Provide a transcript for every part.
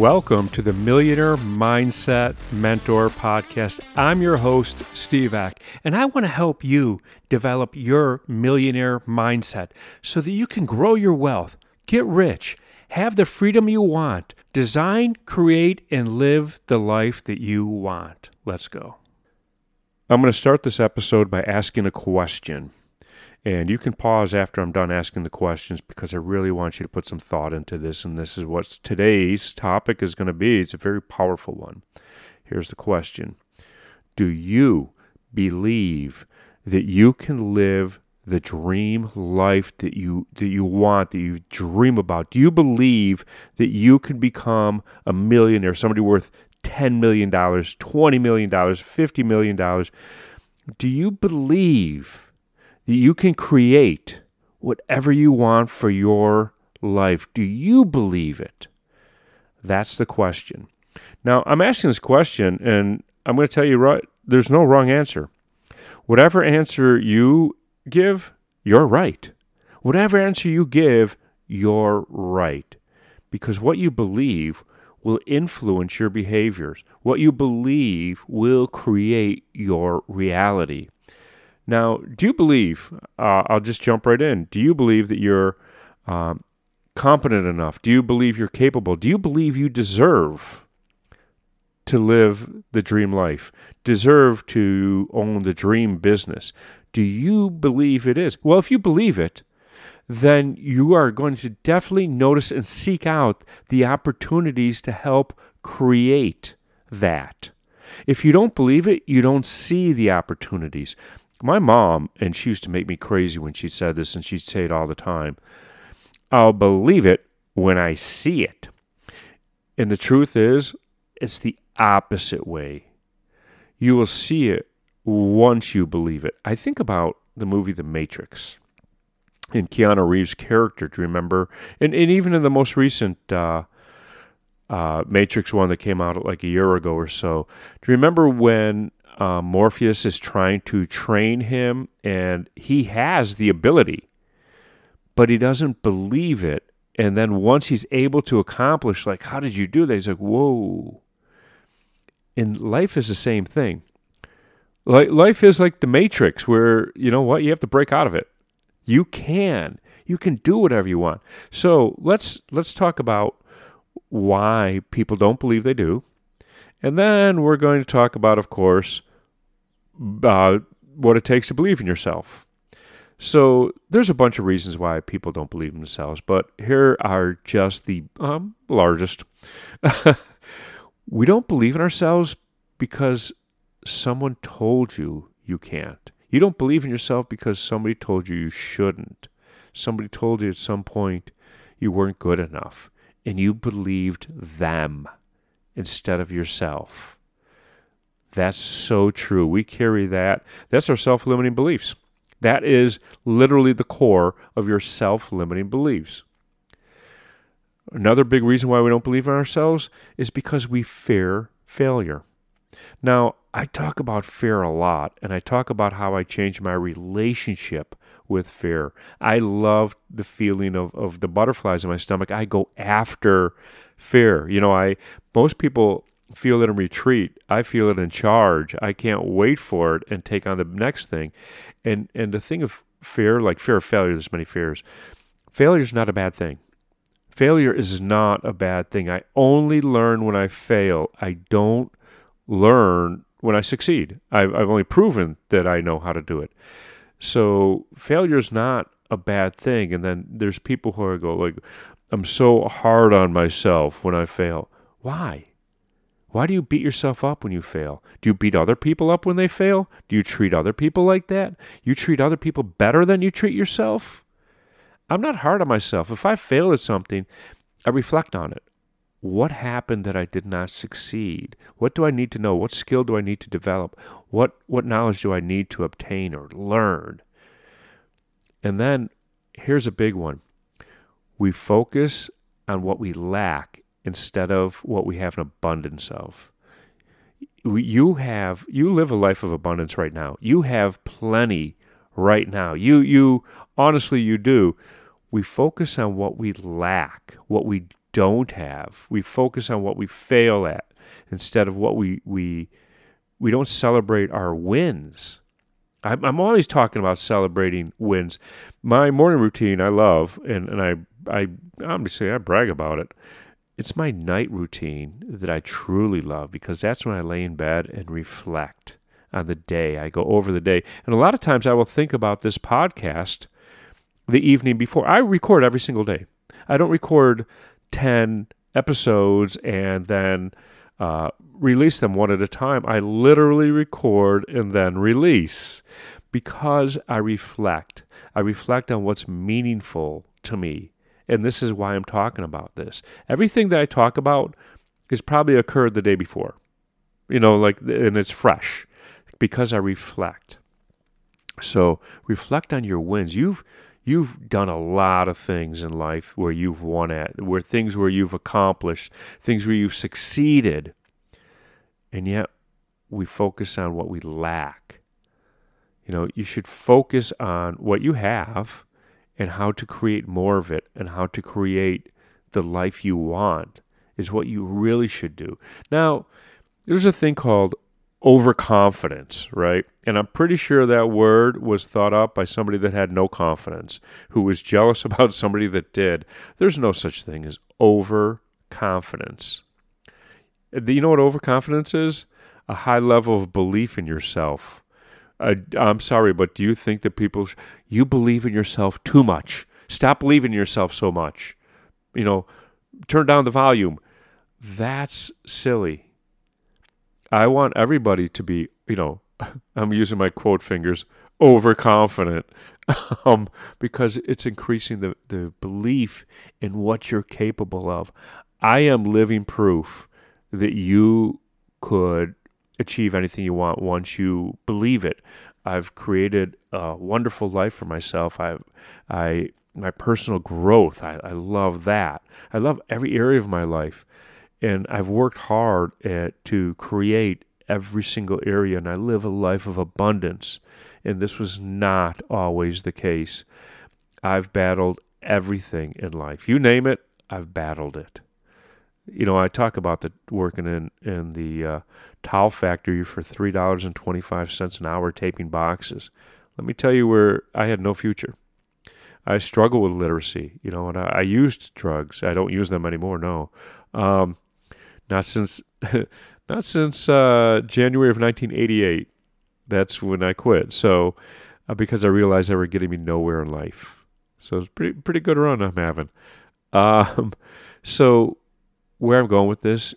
Welcome to the Millionaire Mindset Mentor Podcast. I'm your host, Steve Ack, and I want to help you develop your millionaire mindset so that you can grow your wealth, get rich, have the freedom you want, design, create, and live the life that you want. Let's go. I'm going to start this episode by asking a question. And you can pause after I'm done asking the questions because I really want you to put some thought into this. And this is what today's topic is going to be. It's a very powerful one. Here's the question Do you believe that you can live the dream life that you that you want that you dream about do you believe that you can become a millionaire somebody worth 10 million dollars 20 million dollars 50 million dollars do you believe you can create whatever you want for your life. Do you believe it? That's the question. Now, I'm asking this question, and I'm going to tell you right, there's no wrong answer. Whatever answer you give, you're right. Whatever answer you give, you're right. Because what you believe will influence your behaviors. What you believe will create your reality. Now, do you believe, uh, I'll just jump right in, do you believe that you're um, competent enough? Do you believe you're capable? Do you believe you deserve to live the dream life, deserve to own the dream business? Do you believe it is? Well, if you believe it, then you are going to definitely notice and seek out the opportunities to help create that. If you don't believe it, you don't see the opportunities. My mom, and she used to make me crazy when she said this, and she'd say it all the time I'll believe it when I see it. And the truth is, it's the opposite way. You will see it once you believe it. I think about the movie The Matrix and Keanu Reeves' character. Do you remember? And, and even in the most recent uh, uh, Matrix one that came out like a year ago or so, do you remember when uh, Morpheus is trying to train him, and he has the ability, but he doesn't believe it. And then once he's able to accomplish, like, how did you do that? He's like, whoa. And life is the same thing. Like life is like the Matrix, where you know what you have to break out of it. You can, you can do whatever you want. So let's let's talk about why people don't believe they do, and then we're going to talk about, of course, uh, what it takes to believe in yourself. So there's a bunch of reasons why people don't believe in themselves, but here are just the um, largest. we don't believe in ourselves because someone told you you can't. You don't believe in yourself because somebody told you you shouldn't. Somebody told you at some point you weren't good enough, and you believed them instead of yourself. That's so true. We carry that. That's our self limiting beliefs. That is literally the core of your self limiting beliefs. Another big reason why we don't believe in ourselves is because we fear failure. Now, I talk about fear a lot, and I talk about how I change my relationship with fear. I love the feeling of, of the butterflies in my stomach. I go after fear. You know, I most people feel it in retreat. I feel it in charge. I can't wait for it and take on the next thing. And and the thing of fear, like fear of failure, there's many fears. Failure is not a bad thing. Failure is not a bad thing. I only learn when I fail. I don't learn when I succeed. I've, I've only proven that I know how to do it. So failure is not a bad thing. And then there's people who are go like, I'm so hard on myself when I fail. Why? Why do you beat yourself up when you fail? Do you beat other people up when they fail? Do you treat other people like that? You treat other people better than you treat yourself? I'm not hard on myself. If I fail at something, I reflect on it. What happened that I did not succeed? What do I need to know? What skill do I need to develop? What what knowledge do I need to obtain or learn? And then here's a big one. We focus on what we lack instead of what we have an abundance of. You have you live a life of abundance right now. You have plenty right now. You you honestly you do. We focus on what we lack, what we don't have. We focus on what we fail at instead of what we we we don't celebrate our wins. I'm, always talking about celebrating wins. My morning routine I love, and, and I I obviously I brag about it. It's my night routine that I truly love because that's when I lay in bed and reflect on the day. I go over the day. And a lot of times I will think about this podcast the evening before. I record every single day. I don't record 10 episodes and then uh, release them one at a time. I literally record and then release because I reflect. I reflect on what's meaningful to me. And this is why I'm talking about this. Everything that I talk about has probably occurred the day before, you know, like, and it's fresh because I reflect. So reflect on your wins. You've you've done a lot of things in life where you've won at, where things where you've accomplished, things where you've succeeded. And yet we focus on what we lack. You know, you should focus on what you have and how to create more of it and how to create the life you want is what you really should do. Now, there's a thing called overconfidence, right? And I'm pretty sure that word was thought up by somebody that had no confidence, who was jealous about somebody that did. There's no such thing as overconfidence. Do You know what overconfidence is? A high level of belief in yourself. Uh, I'm sorry, but do you think that people, sh- you believe in yourself too much? Stop believing in yourself so much. You know, turn down the volume. That's silly I want everybody to be, you know, I'm using my quote fingers, overconfident, um, because it's increasing the, the belief in what you're capable of. I am living proof that you could achieve anything you want once you believe it. I've created a wonderful life for myself. I, I, my personal growth. I, I love that. I love every area of my life and I've worked hard at, to create every single area, and I live a life of abundance. And this was not always the case. I've battled everything in life. You name it, I've battled it. You know, I talk about the working in in the uh, towel factory for three dollars and twenty five cents an hour taping boxes. Let me tell you where I had no future. I struggle with literacy, you know, and I, I used drugs. I don't use them anymore. No, um, not since not since uh, January of 1988. That's when I quit. So uh, because I realized they were getting me nowhere in life. So it's pretty pretty good run I'm having. Um, so where I'm going with this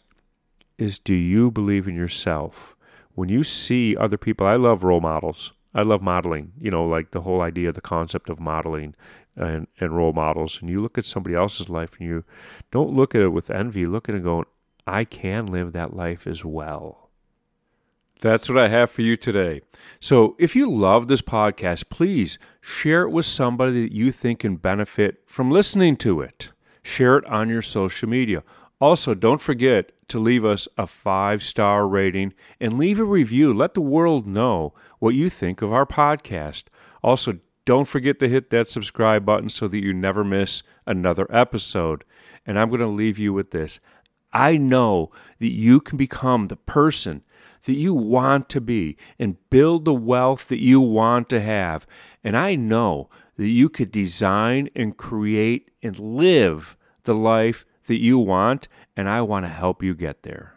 is, do you believe in yourself? When you see other people, I love role models. I love modeling. You know, like the whole idea, the concept of modeling and, and role models. And you look at somebody else's life and you don't look at it with envy. Look at it and go, I can live that life as well. That's what I have for you today. So, if you love this podcast, please share it with somebody that you think can benefit from listening to it. Share it on your social media. Also, don't forget to leave us a five star rating and leave a review. Let the world know what you think of our podcast. Also, don't forget to hit that subscribe button so that you never miss another episode. And I'm going to leave you with this I know that you can become the person that you want to be and build the wealth that you want to have. And I know that you could design and create and live the life that you want, and I want to help you get there.